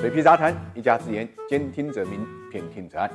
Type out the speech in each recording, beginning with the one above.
水皮杂谈，一家之言，兼听则明，偏听则暗。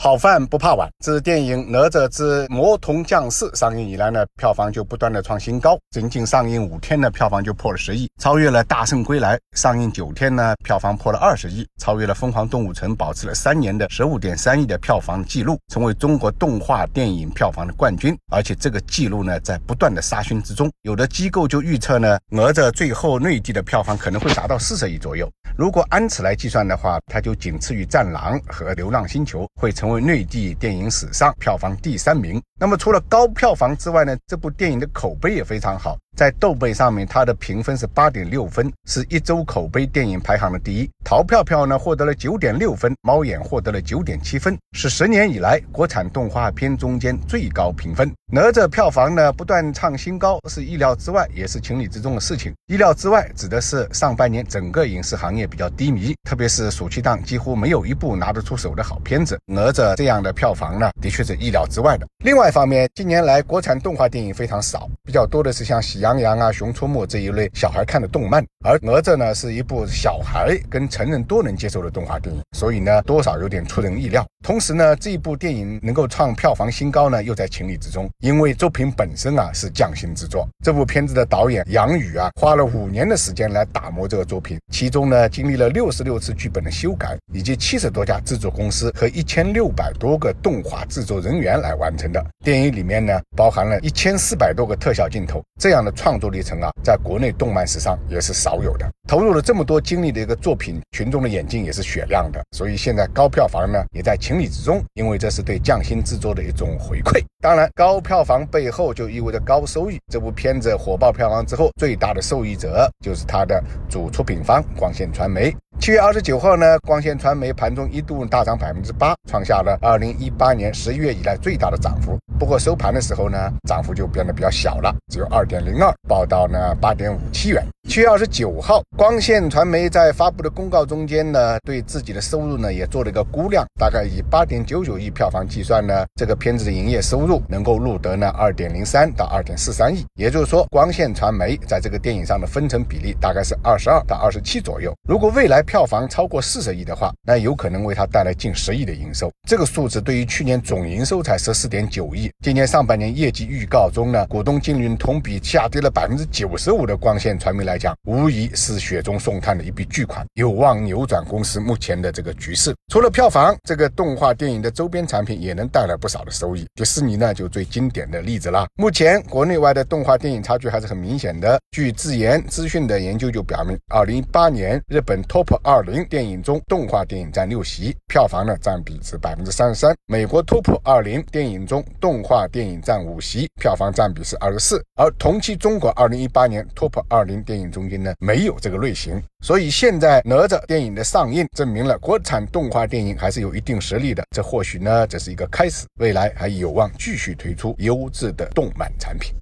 好饭不怕晚。自电影《哪吒之魔童降世》上映以来呢，票房就不断的创新高。仅仅上映五天呢，票房就破了十亿，超越了《大圣归来》。上映九天呢，票房破了二十亿，超越了《疯狂动物城》，保持了三年的十五点三亿的票房记录，成为中国动画电影票房的冠军。而且这个记录呢，在不断的刷新之中。有的机构就预测呢，哪吒最后内地的票房可能会达到四十亿左右。如果按此来计算的话，它就仅次于《战狼》和《流浪星球》，会成为内地电影史上票房第三名。那么除了高票房之外呢，这部电影的口碑也非常好。在豆瓣上面，它的评分是八点六分，是一周口碑电影排行的第一。淘票票呢获得了九点六分，猫眼获得了九点七分，是十年以来国产动画片中间最高评分。哪吒票房呢不断创新高，是意料之外，也是情理之中的事情。意料之外指的是上半年整个影视行业比较低迷，特别是暑期档几乎没有一部拿得出手的好片子。哪吒这样的票房呢，的确是意料之外的。另外一方面，近年来国产动画电影非常少，比较多的是像《喜羊》。羊羊啊，熊出没这一类小孩看的动漫，而哪吒呢是一部小孩跟成人都能接受的动画电影，所以呢多少有点出人意料。同时呢，这一部电影能够创票房新高呢，又在情理之中，因为作品本身啊是匠心之作。这部片子的导演杨宇啊，花了五年的时间来打磨这个作品，其中呢经历了六十六次剧本的修改，以及七十多家制作公司和一千六百多个动画制作人员来完成的。电影里面呢包含了一千四百多个特效镜头，这样的创作历程啊，在国内动漫史上也是少有的。投入了这么多精力的一个作品，群众的眼睛也是雪亮的，所以现在高票房呢也在情理之中，因为这是对匠心制作的一种回馈。当然，高票房背后就意味着高收益。这部片子火爆票房之后，最大的受益者就是它的主出品方光线传媒。七月二十九号呢，光线传媒盘中一度大涨百分之八，创下了二零一八年十一月以来最大的涨幅。不过收盘的时候呢，涨幅就变得比较小了，只有二点零二，报到呢八点五七元。七月二十九号，光线传媒在发布的公告中间呢，对自己的收入呢也做了一个估量，大概以八点九九亿票房计算呢，这个片子的营业收入能够录得呢二点零三到二点四三亿，也就是说，光线传媒在这个电影上的分成比例大概是二十二到二十七左右。如果未来票房超过四十亿的话，那有可能为它带来近十亿的营收。这个数字对于去年总营收才十四点九亿，今年上半年业绩预告中呢，股东净利润同比下跌了百分之九十五的光线传媒来。讲无疑是雪中送炭的一笔巨款，有望扭转公司目前的这个局势。除了票房，这个动画电影的周边产品也能带来不少的收益。迪士尼呢，就最经典的例子啦。目前国内外的动画电影差距还是很明显的。据自研资讯的研究就表明，二零一八年日本 Top 二零电影中，动画电影占六席，票房呢占比是百分之三十三；美国 Top 二零电影中，动画电影占五席，票房占比是二十四。而同期中国二零一八年 Top 二零电影。中间呢没有这个类型，所以现在哪吒电影的上映证明了国产动画电影还是有一定实力的。这或许呢这是一个开始，未来还有望继续推出优质的动漫产品。